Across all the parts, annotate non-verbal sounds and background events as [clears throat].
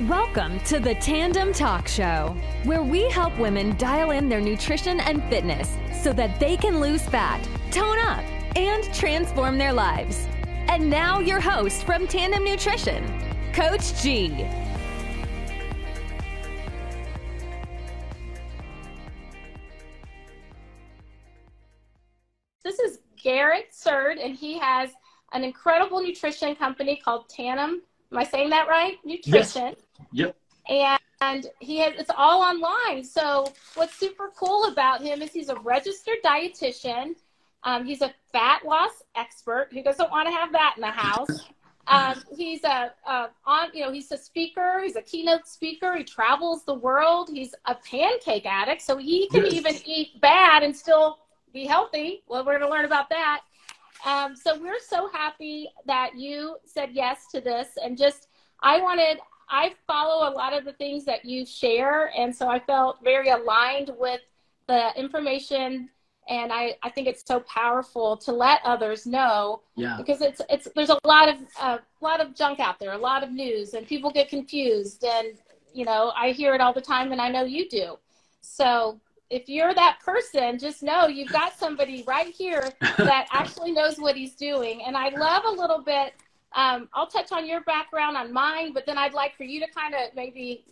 Welcome to the Tandem Talk Show, where we help women dial in their nutrition and fitness so that they can lose fat, tone up, and transform their lives. And now, your host from Tandem Nutrition, Coach G. This is Garrett Surd, and he has an incredible nutrition company called Tandem. Am I saying that right? Nutrition. Yes. Yep. And, he has it's all online. So what's super cool about him is he's a registered dietitian. Um, he's a fat loss expert. Who doesn't want to have that in the house? Um, he's a, a, on you know he's a speaker. He's a keynote speaker. He travels the world. He's a pancake addict, so he can Yes. even eat bad and still be healthy. Well, we're going to learn about that. Um, so we're so happy that you said yes to this, and just I wanted. I follow a lot of the things that you share, and so I felt very aligned with the information and I, I think it's so powerful to let others know Yeah. because it's it's there's a lot of a lot of junk out there, a lot of news, and people get confused. And you know, I hear it all the time, and I know you do. So if you're that person, just know you've got somebody right here [laughs] that actually knows what he's doing. And I love a little bit. Um, I'll touch on your background on mine, but then I'd like for you to kind of maybe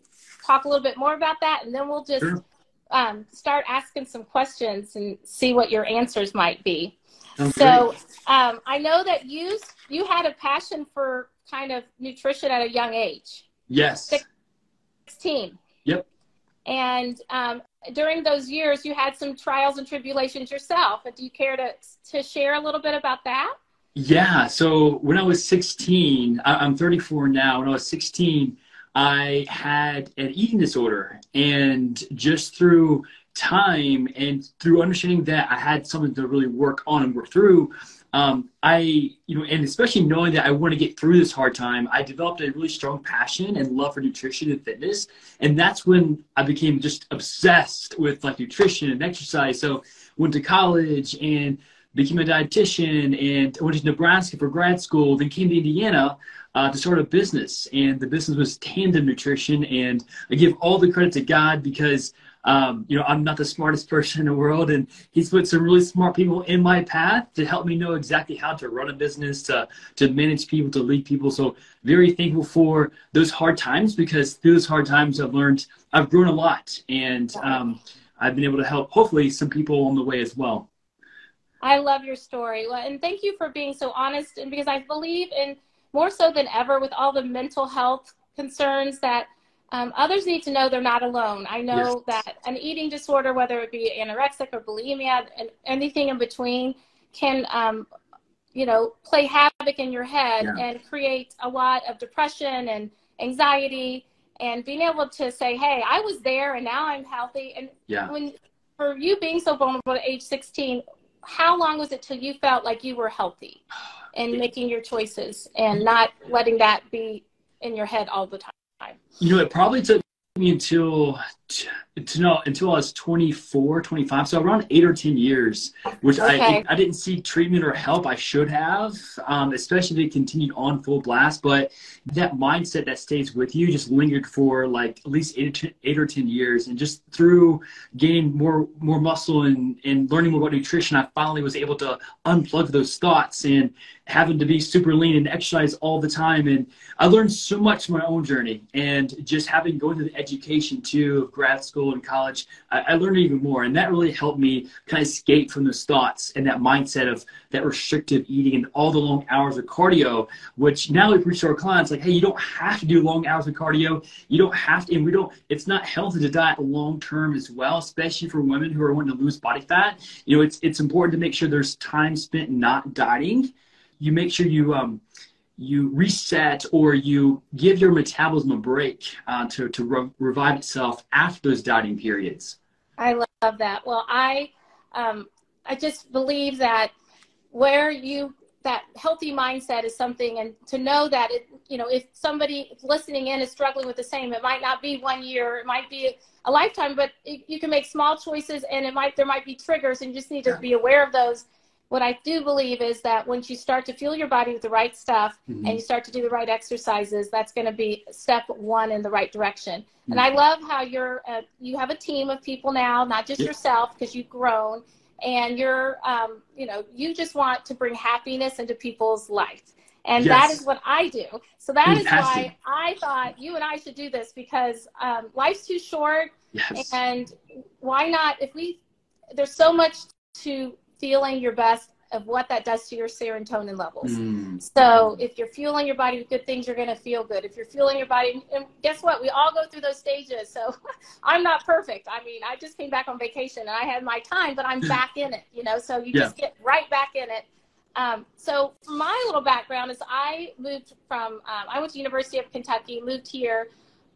talk a little bit more about that, and then we'll just Sure. um, start asking some questions and see what your answers might be. Sounds So um, I know that you you had a passion for kind of nutrition at a young age, yes. 16. Yep. And um, during those years, you had some trials and tribulations yourself. Do you care to to share a little bit about that? Yeah. So when I was 16, I- I'm 34 now. When I was 16, I had an eating disorder. And just through time and through understanding that I had something to really work on and work through, um, I, you know, and especially knowing that I want to get through this hard time, I developed a really strong passion and love for nutrition and fitness. And that's when I became just obsessed with like nutrition and exercise. So went to college and became a dietitian and went to Nebraska for grad school, then came to Indiana uh, to start a business. And the business was Tandem Nutrition. And I give all the credit to God because, um, you know, I'm not the smartest [laughs] person in the world. And He's put some really smart people in my path to help me know exactly how to run a business, to, to manage people, to lead people. So, very thankful for those hard times because through those hard times, I've learned, I've grown a lot. And um, I've been able to help, hopefully, some people on the way as well. I love your story. Well, and thank you for being so honest. And because I believe in more so than ever with all the mental health concerns that um, others need to know they're not alone. I know Yes. that an eating disorder, whether it be anorexic or bulimia and anything in between, can, um, you know, play havoc in your head Yeah. and create a lot of depression and anxiety. And being able to say, hey, I was there and now I'm healthy. And Yeah. when for you being so vulnerable at age 16 how long was it till you felt like you were healthy and making your choices and not letting that be in your head all the time? You know, it probably took me until to know until I was 24, 25, so around eight or ten years, which Okay. I I didn't see treatment or help I should have, um, especially if it continued on full blast. But that mindset that stays with you just lingered for like at least eight or ten, eight or 10 years, and just through gaining more more muscle and and learning more about nutrition, I finally was able to unplug those thoughts and having to be super lean and exercise all the time and I learned so much from my own journey and just having going through the education too of grad school and college, I, I learned even more. And that really helped me kind of escape from those thoughts and that mindset of that restrictive eating and all the long hours of cardio, which now we preach to our clients like, hey, you don't have to do long hours of cardio. You don't have to, and we don't, it's not healthy to diet long term as well, especially for women who are wanting to lose body fat. You know, it's it's important to make sure there's time spent not dieting. You make sure you um you reset or you give your metabolism a break uh, to, to re- revive itself after those dieting periods. i love that. Well i um, i just believe that where you that healthy mindset is something and to know that it you know if somebody listening in is struggling with the same it might not be one year it might be a lifetime but it, you can make small choices and it might there might be triggers and you just need to be aware of those what I do believe is that once you start to fuel your body with the right stuff Mhm. and you start to do the right exercises, that's going to be step one in the right direction. And Mhm. I love how you're uh, you have a team of people now, not just yourself because you've grown, and you're um, you know you just want to bring happiness into people's life. And that Yes. is what I do. So that is Fantastic. why I thought you and I should do this because um, life's too short Yes. and why not if we there's so much to feeling your best of what that does to your serotonin levels. Mm. so if you're fueling your body with good things you're going to feel good. If you're fueling your body and guess what? We all go through those stages so [laughs] i'm not perfect. I mean i just came back on vacation and i had my time but i'm [laughs] back in it you know? So you Yeah. just get right back in it. Um, so my little background is i moved from um, i went to university of kentucky moved here.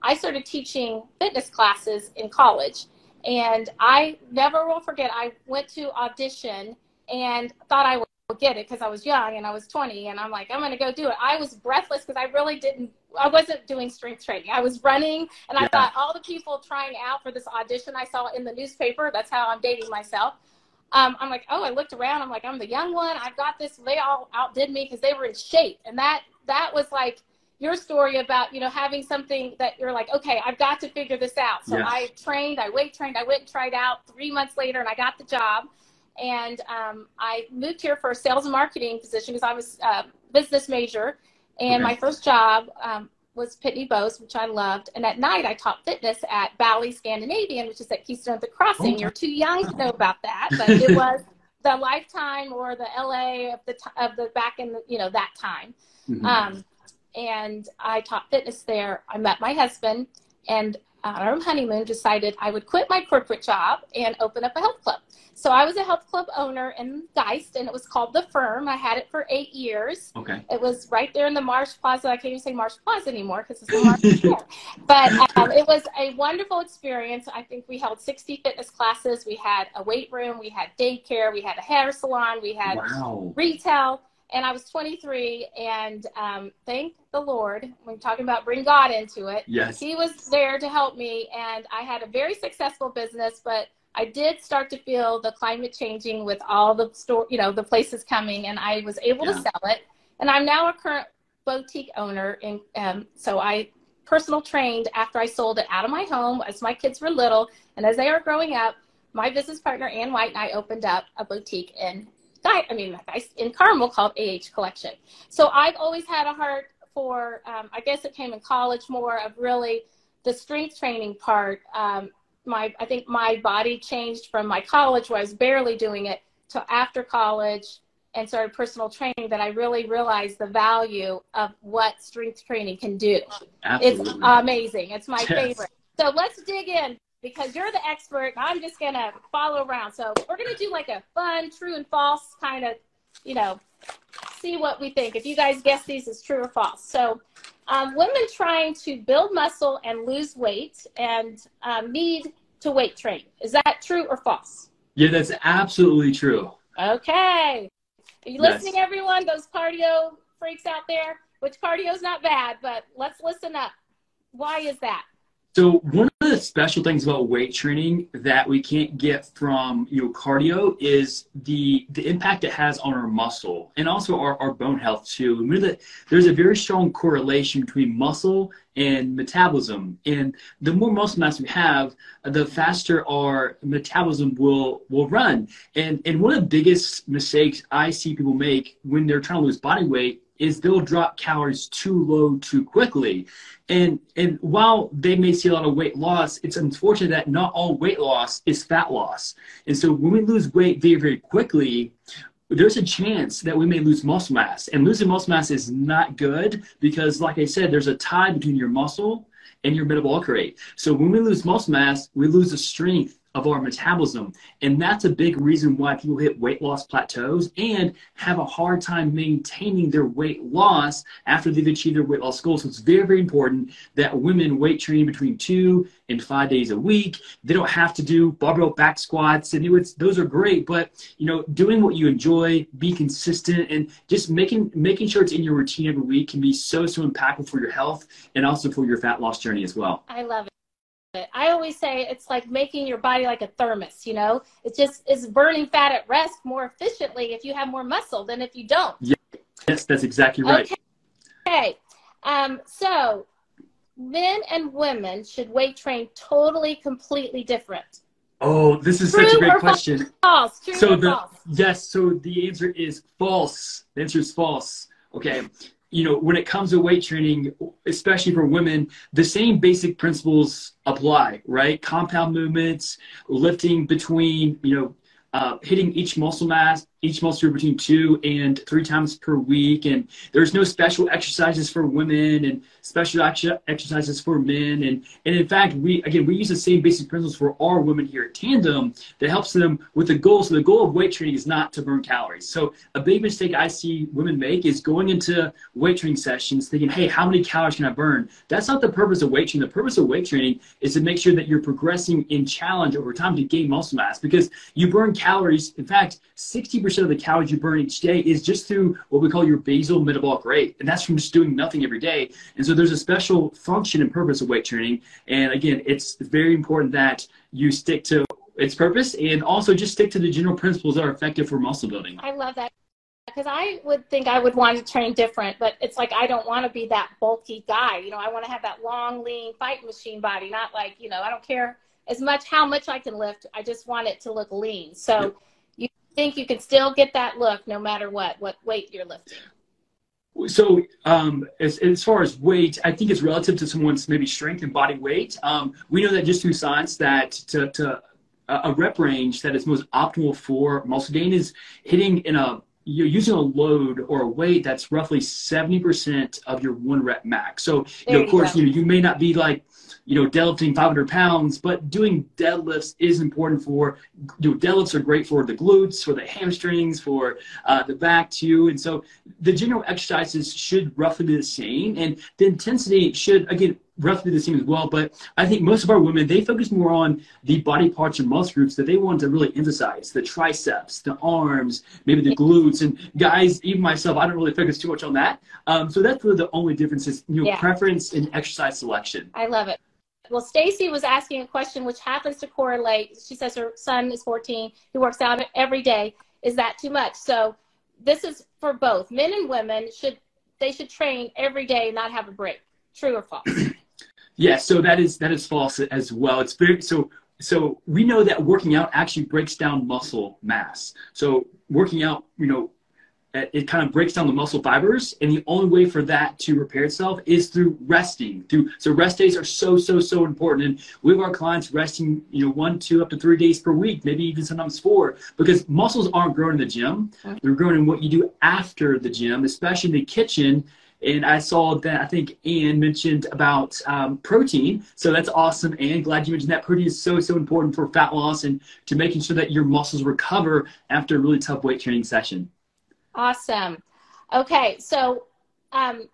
I started teaching fitness classes in college and i never will forget i went to audition and thought i would get it because i was young and i was 20 and i'm like i'm going to go do it i was breathless because i really didn't i wasn't doing strength training i was running and i Yeah. thought all the people trying out for this audition i saw in the newspaper that's how i'm dating myself um, I'm like, oh, I looked around. I'm like, I'm the young one. I've got this. They all outdid me because they were in shape, and that that was like your story about you know having something that you're like, okay, I've got to figure this out. So Yes. I trained, I weight trained, I went and tried out. Three months later, and I got the job, and um, I moved here for a sales and marketing position because I was a business major, and Okay. my first job. Um, was Pitney Bowes, which I loved. And at night, I taught fitness at Bally Scandinavian, which is at Keystone at the Crossing. Oh. You're too young to know about that, but [laughs] it was the Lifetime or the LA of the t- of the back in the you know that time. Mhm. Um, and I taught fitness there. I met my husband, and on our honeymoon, decided I would quit my corporate job and open up a health club. So I was a health club owner in Geist, and it was called The Firm. I had it for eight years. okay. It was right there in the Marsh Plaza. I can't even say Marsh Plaza anymore because it's the Marsh Square. [laughs] But um, it was a wonderful experience. I think we held 60 fitness classes. We had a weight room. We had daycare. We had a hair salon. We had Wow. retail. And I was 23. And um, thank the Lord, when talking about bring God into it, Yes. he was there to help me. And I had a very successful business, but I did start to feel the climate changing with all the store, you know, the places coming, and I was able Yeah. to sell it. And I'm now a current boutique owner, and um, so I personal trained after I sold it out of my home as my kids were little, and as they are growing up. My business partner Ann White and I opened up a boutique in, I mean, that guy's in Carmel called AH Collection. So I've always had a heart for, um, I guess it came in college more of really the strength training part. Um, my I think my body changed from my college where I was barely doing it to after college and started personal training that I really realized the value of what strength training can do. Absolutely. It's amazing. It's my Yes. favorite. So let's dig in because you're the expert I'm just gonna follow around. So we're gonna do like a fun true and false kind of, you know, see what we think. If you guys guess these as true or false. So um, women trying to build muscle and lose weight and um, need to weight train. Is that true or false? yeah, that's absolutely true. Okay. Are you Yes. listening, everyone? Those cardio freaks out there? Which cardio is not bad, but let's listen up. Why is that? So one of the special things about weight training that we can't get from you know cardio is the the impact it has on our muscle and also our, our bone health too. And that there's a very strong correlation between muscle and metabolism. And the more muscle mass we have, the faster our metabolism will will run. And and one of the biggest mistakes I see people make when they're trying to lose body weight is they'll drop calories too low too quickly. And and while they may see a lot of weight loss, it's unfortunate that not all weight loss is fat loss. And so when we lose weight very, very quickly, there's a chance that we may lose muscle mass. And losing muscle mass is not good because, like I said, there's a tie between your muscle and your metabolic rate. So when we lose muscle mass, we lose the strength of our metabolism. And that's a big reason why people hit weight loss plateaus and have a hard time maintaining their weight loss after they've achieved their weight loss goals. So it's very, very important that women weight train between two and five days a week. They don't have to do barbell back squats and it's, those are great, but you know, doing what you enjoy, be consistent and just making making sure it's in your routine every week can be so, so impactful for your health and also for your fat loss journey as well. I love it. I always say it's like making your body like a thermos, you know? It just is burning fat at rest more efficiently if you have more muscle than if you don't. Yes, that's exactly right. Okay. okay. Um, so men and women should weight train totally, completely different. Oh, this is True such a great question. False. True So the false? yes, so the answer is false. The answer is false. Okay. You know, when it comes to weight training, especially for women, the same basic principles apply, right? Compound movements, lifting between, you know, uh, hitting each muscle mass, each muscle group between two and three times per week. And there's no special exercises for women and special ex- exercises for men. And, and in fact, we, again, we use the same basic principles for our women here at Tandem that helps them with the goal. So the goal of weight training is not to burn calories. So a big mistake I see women make is going into weight training sessions thinking, hey, how many calories can I burn? That's not the purpose of weight training. The purpose of weight training is to make sure that you're progressing in challenge over time to gain muscle mass because you burn calories. In fact, 60% of the calories you burn each day is just through what we call your basal metabolic rate. And that's from just doing nothing every day. And so there's a special function and purpose of weight training. And again, it's very important that you stick to its purpose and also just stick to the general principles that are effective for muscle building. I love that because I would think I would want to train different, but it's like I don't want to be that bulky guy. You know, I want to have that long, lean fight machine body, not like, you know, I don't care as much how much I can lift. I just want it to look lean. So you think you can still get that look no matter what, what weight you're lifting. So, um, as, as far as weight, I think it's relative to someone's maybe strength and body weight. Um, we know that just through science that to, to a rep range that is most optimal for muscle gain is hitting in a you're using a load or a weight that's roughly 70% of your one rep max. So, you know, of course, go. you know, you may not be like, you know, deadlifting 500 pounds, but doing deadlifts is important for, you know, deadlifts are great for the glutes, for the hamstrings, for uh, the back too. And so the general exercises should roughly be the same. And the intensity should, again, roughly the same as well. But I think most of our women, they focus more on the body parts and muscle groups that they want to really emphasize the triceps, the arms, maybe the glutes. And guys, even myself, I don't really focus too much on that. Um, so that's really the only difference is, you know, Yeah. preference in exercise selection. I love it. Well, Stacy was asking a question which happens to correlate. She says her son is 14. He works out every day. Is that too much? So this is for both men and women. Should they should train every day, not have a break? True or false? [clears throat] Yeah, so that is that is false as well. It's very so so we know that working out actually breaks down muscle mass. So working out, you know, it it kind of breaks down the muscle fibers, and the only way for that to repair itself is through resting. Through so rest days are so so so important, and we have our clients resting, you know, one, two, up to three days per week, maybe even sometimes four, because muscles aren't growing in the gym; they're growing in what you do after the gym, especially in the kitchen. And I saw that I think Ann mentioned about um, protein. So that's awesome. Ann, glad you mentioned that. Protein is so, so important for fat loss and to making sure that your muscles recover after a really tough weight training session. Awesome. Okay, so um,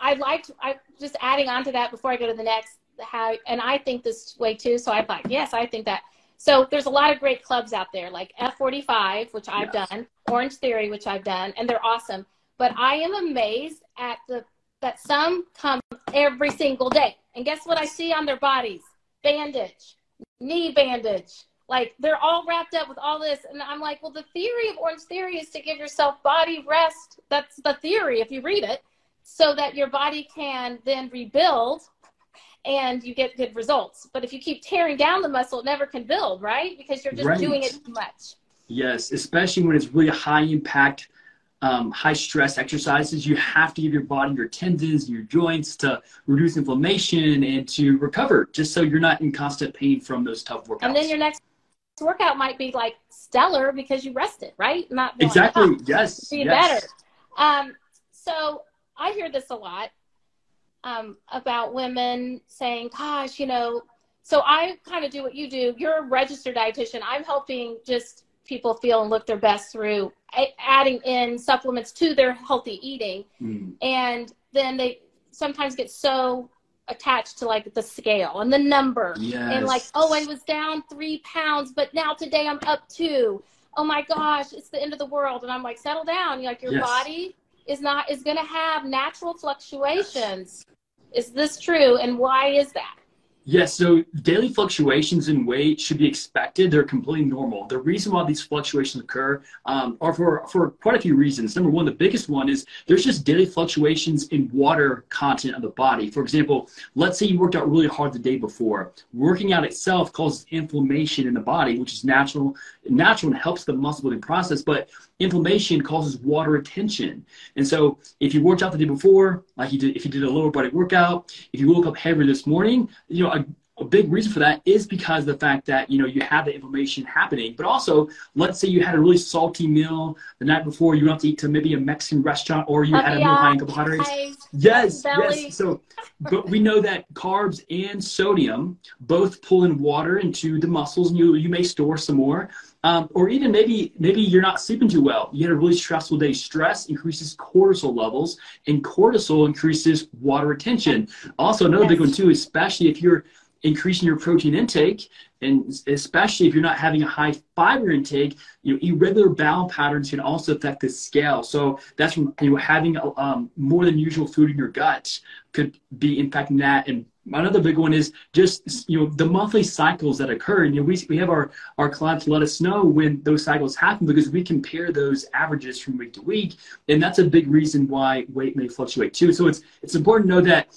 I'd like to, I just adding on to that before I go to the next. How and I think this way too. So I'd like, yes, I think that. So there's a lot of great clubs out there, like F45, which I've Yes. done, Orange Theory, which I've done, and they're awesome. But I am amazed at the that some come every single day, and guess what I see on their bodies? Bandage, knee bandage. Like they're all wrapped up with all this, and I'm like, well, the theory of Orange Theory is to give yourself body rest. That's the theory if you read it, so that your body can then rebuild and you get good results. But if you keep tearing down the muscle, it never can build, right? Because you're just Right. doing it too much. Yes, especially when it's really high impact, um, high stress exercises. You have to give your body, your tendons, your joints to reduce inflammation and to recover, just so you're not in constant pain from those tough workouts. And then your next workout might be like stellar because you rested, right? Not exactly. "Ah, Yes. be yes. better. Um, so I hear this a lot um, about women saying, "Gosh, you know." So I kind of do what you do. You're a registered dietitian. I'm helping just people feel and look their best through adding in supplements to their healthy eating, Mm. and then they sometimes get so attached to like the scale and the number Yes. and like, oh, I was down three pounds, but now today I'm up two. Oh my gosh, it's the end of the world. And I'm like, settle down. You're like, your Yes. body is not is going to have natural fluctuations. Is this true? And why is that? Yes, so daily fluctuations in weight should be expected. They're completely normal. The reason why these fluctuations occur um, are for, for quite a few reasons. Number one, the biggest one is there's just daily fluctuations in water content of the body. For example, let's say you worked out really hard the day before. Working out itself causes inflammation in the body, which is natural, natural and helps the muscle building process, but inflammation causes water retention. And so if you worked out the day before, like you did, if you did a lower body workout, if you woke up heavier this morning, you know, a, a big reason for that is because of the fact that you know you have the inflammation happening. But also, let's say you had a really salty meal the night before, you went to eat to maybe a Mexican restaurant, or you had a meal high in carbohydrates. Yes, belly. yes. So, but we know that carbs and sodium both pull in water into the muscles, and you you may store some more. Um, or even maybe maybe you're not sleeping too well. You had a really stressful day. Stress increases cortisol levels, and cortisol increases water retention. Also, another yes. big one too, especially if you're increasing your protein intake, and especially if you're not having a high fiber intake, you know, irregular bowel patterns can also affect the scale. So that's from you know having um, more than usual food in your gut could be impacting that and another big one is just you know the monthly cycles that occur. And you know, we, we have our our clients let us know when those cycles happen because we compare those averages from week to week. And that's a big reason why weight may fluctuate too. So it's it's important to know that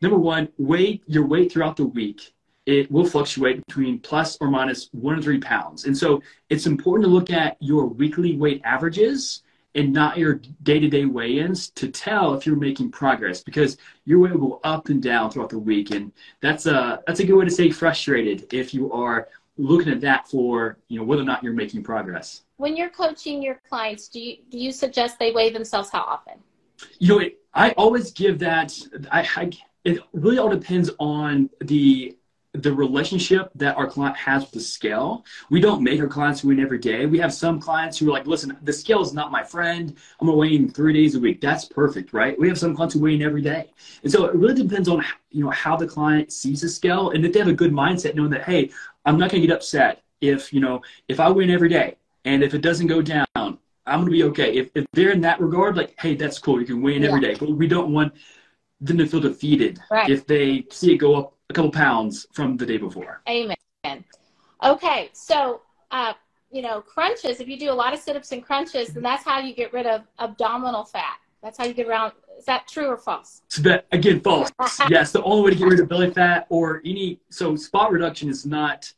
number one weight your weight throughout the week it will fluctuate between plus or minus one or three pounds. And so it's important to look at your weekly weight averages and not your day-to-day weigh-ins to tell if you're making progress because your weight will go up and down throughout the week and that's a that's a good way to stay frustrated if you are looking at that for you know whether or not you're making progress. When you're coaching your clients do you do you suggest they weigh themselves how often? You know i always give that I, I it really all depends on the the relationship that our client has with the scale. We don't make our clients win every day. We have some clients who are like, listen, the scale is not my friend. I'm gonna weigh in three days a week. That's perfect, right? We have some clients who weigh in every day. And so it really depends on you know how the client sees the scale and if they have a good mindset knowing that, hey, I'm not gonna get upset if, you know, if I win every day and if it doesn't go down, I'm gonna be okay. If, if they're in that regard, like, hey, that's cool. You can weigh in yeah. every day. But we don't want them to feel defeated right. if they see it go up a couple pounds from the day before. Amen. Okay, so uh, you know crunches. If you do a lot of sit-ups and crunches, then that's how you get rid of abdominal fat. That's how you get around. Is that true or false? So that again, false. [laughs] yes, the only way to get rid of belly fat or any so spot reduction is not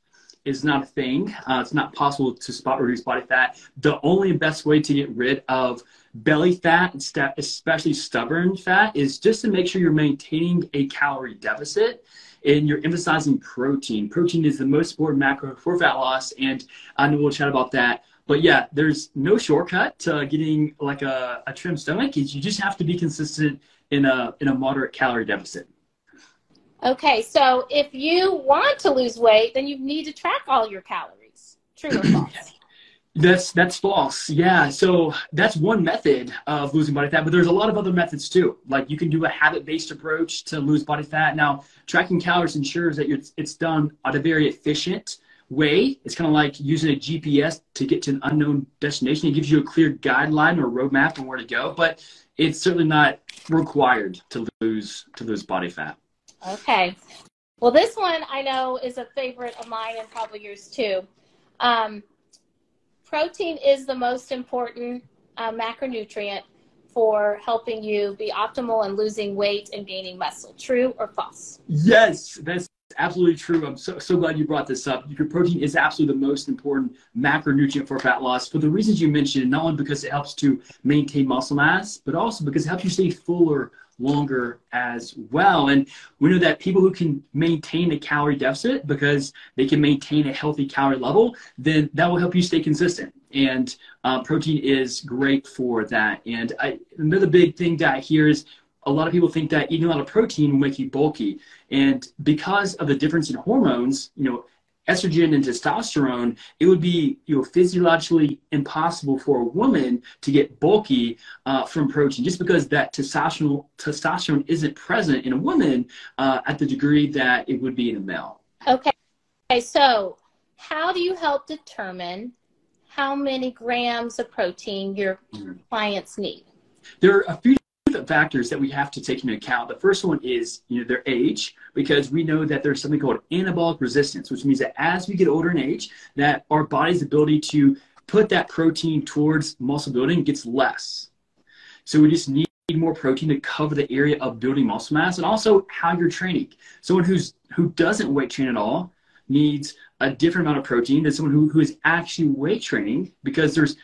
is not a thing. Uh, it's not possible to spot reduce body fat. The only best way to get rid of belly fat, especially stubborn fat, is just to make sure you're maintaining a calorie deficit and you're emphasizing protein. Protein is the most important macro for fat loss, and I know we'll chat about that. But yeah, there's no shortcut to getting like a, a trim stomach. You just have to be consistent in a in a moderate calorie deficit. Okay, so if you want to lose weight, then you need to track all your calories. True or [clears throat] false? That's that's false. Yeah. So that's one method of losing body fat, but there's a lot of other methods too. Like you can do a habit-based approach to lose body fat. Now, tracking calories ensures that it's done at a very efficient way. It's kind of like using a GPS to get to an unknown destination. It gives you a clear guideline or roadmap on where to go, but it's certainly not required to lose to lose body fat. Okay. Well, this one I know is a favorite of mine and probably yours too. Um, protein is the most important uh, macronutrient for helping you be optimal and losing weight and gaining muscle. True or false? Yes, that's absolutely true. I'm so, so glad you brought this up. Your protein is absolutely the most important macronutrient for fat loss for the reasons you mentioned, not only because it helps to maintain muscle mass, but also because it helps you stay fuller longer as well. And we know that people who can maintain a calorie deficit because they can maintain a healthy calorie level, then that will help you stay consistent. And uh, protein is great for that. And I, another big thing that I hear is a lot of people think that eating a lot of protein will make you bulky. And because of the difference in hormones, you know, estrogen and testosterone, it would be you know physiologically impossible for a woman to get bulky uh, from protein just because that testosterone testosterone isn't present in a woman uh, at the degree that it would be in a male. Okay. Okay. So, how do you help determine how many grams of protein your mm-hmm. clients need? There are a few factors that we have to take into account. The first one is you know their age, because we know that there's something called anabolic resistance, which means that as we get older in age, that our body's ability to put that protein towards muscle building gets less. So we just need more protein to cover the area of building muscle mass and also how you're training. Someone who's who doesn't weight train at all needs a different amount of protein than someone who, who is actually weight training because there's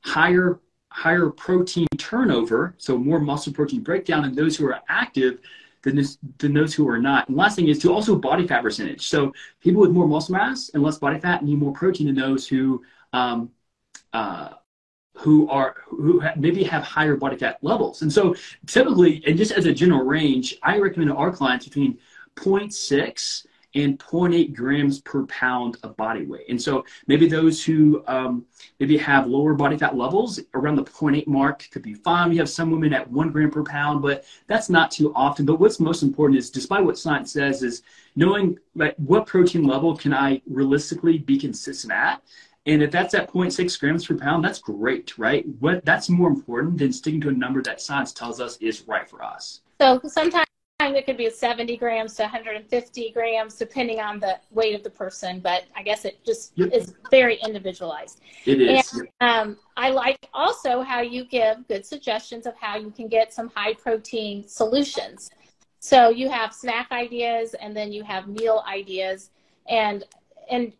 higher higher protein turnover, so more muscle protein breakdown in those who are active than, this, than those who are not. And last thing is to also body fat percentage. So people with more muscle mass and less body fat need more protein than those who um, uh, who are who maybe have higher body fat levels. And so typically, and just as a general range, I recommend to our clients between 0.6 and 0.8 grams per pound of body weight. And so maybe those who um, maybe have lower body fat levels around the 0.8 mark could be fine. We have some women at one gram per pound, but that's not too often. But what's most important is, despite what science says, is knowing like what protein level can I realistically be consistent at. And if that's at 0.6 grams per pound, that's great, right? What that's more important than sticking to a number that science tells us is right for us. So sometimes it could be 70 grams to 150 grams depending on the weight of the person but i guess it just yep. is very individualized. It is and, um, i like also how you give good suggestions of how you can get some high protein solutions. So you have snack ideas and then you have meal ideas. And and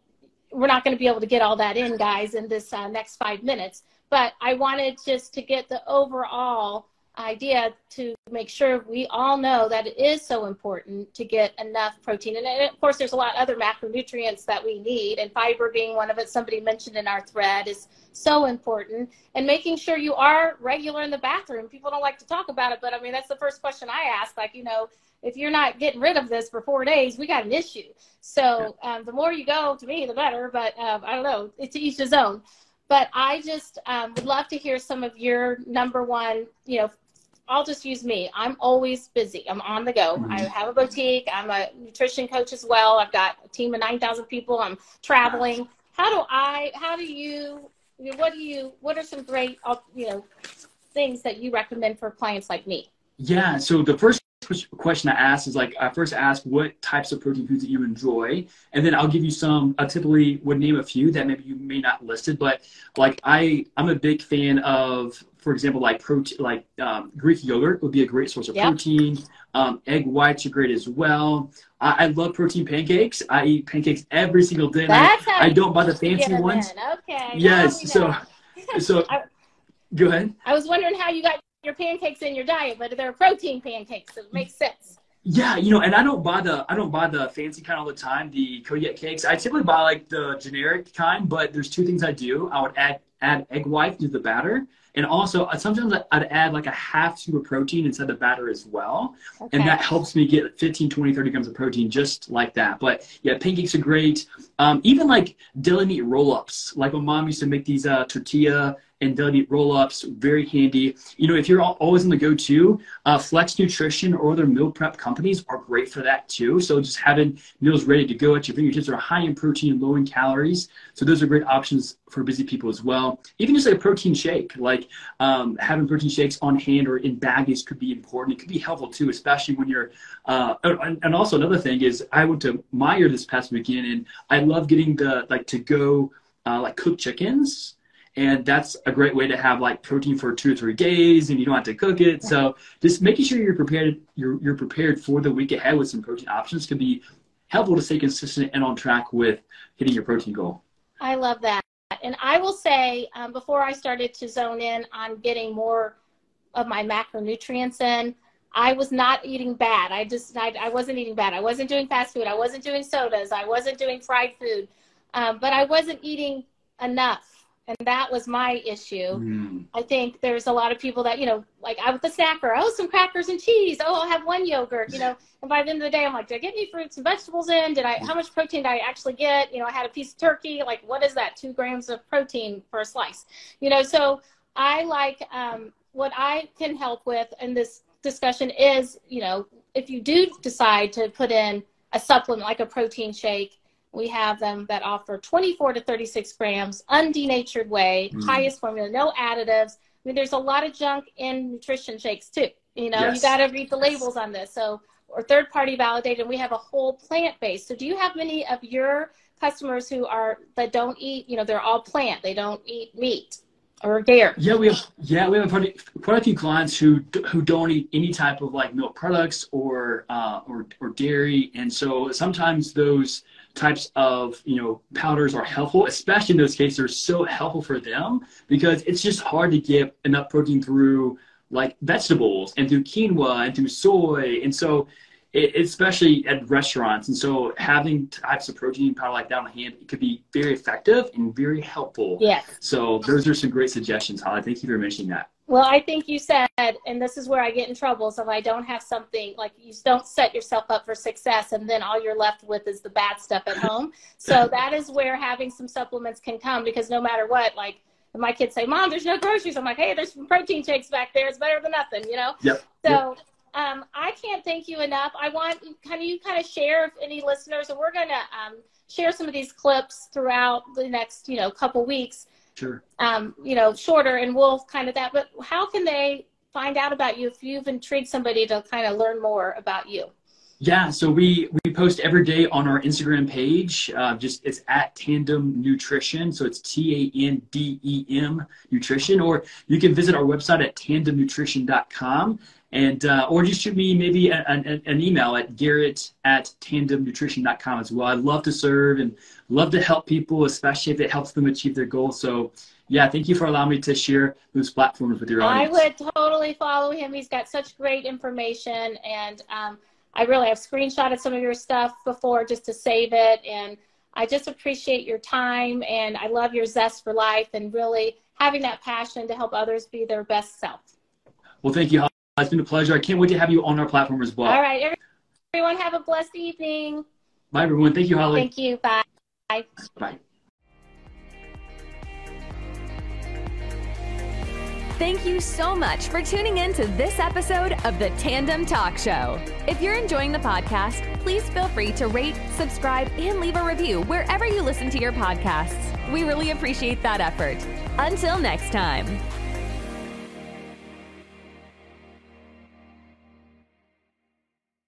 we're not going to be able to get all that in guys in this uh, next five minutes but i wanted just to get the overall idea to make sure we all know that it is so important to get enough protein. And of course, there's a lot of other macronutrients that we need, and fiber being one of it. Somebody mentioned in our thread is so important. And making sure you are regular in the bathroom. People don't like to talk about it, but I mean, that's the first question I ask. Like, you know, if you're not getting rid of this for four days, we got an issue. So um, the more you go, to me, the better. But um, I don't know. It's each his own. But I just um, would love to hear some of your number one, you know, I'll just use me. I'm always busy. I'm on the go. Mm-hmm. I have a boutique. I'm a nutrition coach as well. I've got a team of 9,000 people. I'm traveling. How do I, how do you, what do you, what are some great, uh, you know, things that you recommend for clients like me? Yeah. So the first question I ask is like, I first ask what types of protein foods that you enjoy. And then I'll give you some, I typically would name a few that maybe you may not listed, but like I, I'm a big fan of for example, like protein, like um, Greek yogurt would be a great source of yep. protein. Um, egg whites are great as well. I, I, love protein pancakes. I eat pancakes every single day. That's I, I don't buy the fancy ones. Okay. Yes. So, so [laughs] I, go ahead. I was wondering how you got your pancakes in your diet, but they're protein pancakes. So it makes sense. Yeah, you know, and I don't buy the I don't buy the fancy kind all the time, the Kodiak cakes. I typically buy like the generic kind, but there's two things I do. I would add add egg white to the batter, and also, uh, sometimes I'd add like a half scoop of protein inside the batter as well. Okay. And that helps me get 15, 20, 30 grams of protein just like that. But yeah, pancakes are great. Um, even like deli meat roll ups. Like my mom used to make these uh, tortilla and deli meat roll-ups, very handy. You know, if you're always on the go-to, uh, Flex Nutrition or other meal prep companies are great for that too. So just having meals ready to go at your fingertips are high in protein, low in calories. So those are great options for busy people as well. Even just like a protein shake, like um, having protein shakes on hand or in baggies could be important. It could be helpful too, especially when you're. Uh, and also another thing is, I went to Meijer this past weekend, and I love getting the like to go uh, like cooked chickens and that's a great way to have like protein for two or three days and you don't have to cook it. So just making sure you're prepared you're, you're prepared for the week ahead with some protein options can be helpful to stay consistent and on track with hitting your protein goal. I love that. And i will say um, before i started to zone in on getting more of my macronutrients in i was not eating bad. I just i, I wasn't eating bad. I wasn't doing fast food. I wasn't doing sodas. I wasn't doing fried food. Um, but i wasn't eating enough and that was my issue. Mm. I think there's a lot of people that you know, like I with the snacker, oh, some crackers and cheese. Oh, I'll have one yogurt. You know, and by the end of the day, I'm like, did I get any fruits and vegetables in? Did I? How much protein did I actually get? You know, I had a piece of turkey. Like, what is that? Two grams of protein for a slice. You know, so I like um, what I can help with in this discussion is, you know, if you do decide to put in a supplement like a protein shake we have them that offer 24 to 36 grams, undenatured whey, mm. highest formula, no additives. I mean, there's a lot of junk in nutrition shakes too. You know, Yes. you got to read the Yes. labels on this. So, or third party validated. And we have a whole plant based. So, do you have many of your customers who are that don't eat? You know, they're all plant. They don't eat meat or dairy. Yeah, we have yeah we have quite a few clients who who don't eat any type of like milk products or uh, or or dairy, and so sometimes those types of you know powders are helpful, especially in those cases. They're so helpful for them because it's just hard to get enough protein through like vegetables and through quinoa and through soy, and so. It, especially at restaurants, and so having types of protein powder like that on hand it could be very effective and very helpful. Yes. So those are some great suggestions, Holly. Thank you for mentioning that. Well, I think you said, and this is where I get in trouble. So if I don't have something like you don't set yourself up for success, and then all you're left with is the bad stuff at home. So [laughs] that is where having some supplements can come because no matter what, like my kids say, "Mom, there's no groceries," I'm like, "Hey, there's some protein shakes back there. It's better than nothing," you know. Yep. So um, I can't thank you enough. I want kind of you kind of share if any listeners, and we're gonna um, share some of these clips throughout the next you know couple weeks Sure. um, you know, shorter and we'll kind of that. But how can they find out about you if you've intrigued somebody to kind of learn more about you? Yeah, so we we post every day on our Instagram page. Uh, just it's at Tandem Nutrition, so it's T A N D E M Nutrition, or you can visit our website at tandemnutrition.com, and uh, or just shoot me maybe a, an an email at Garrett at tandemnutrition.com as well. I'd love to serve and love to help people, especially if it helps them achieve their goals. So. Yeah, thank you for allowing me to share those platforms with your audience. I would totally follow him. He's got such great information, and um, I really have screenshotted some of your stuff before just to save it. And I just appreciate your time, and I love your zest for life, and really having that passion to help others be their best self. Well, thank you. Holly. It's been a pleasure. I can't wait to have you on our platform as well. All right, everyone, have a blessed evening. Bye, everyone. Thank you, Holly. Thank you. Bye. Bye. Bye. Thank you so much for tuning in to this episode of the Tandem Talk Show. If you're enjoying the podcast, please feel free to rate, subscribe, and leave a review wherever you listen to your podcasts. We really appreciate that effort. Until next time.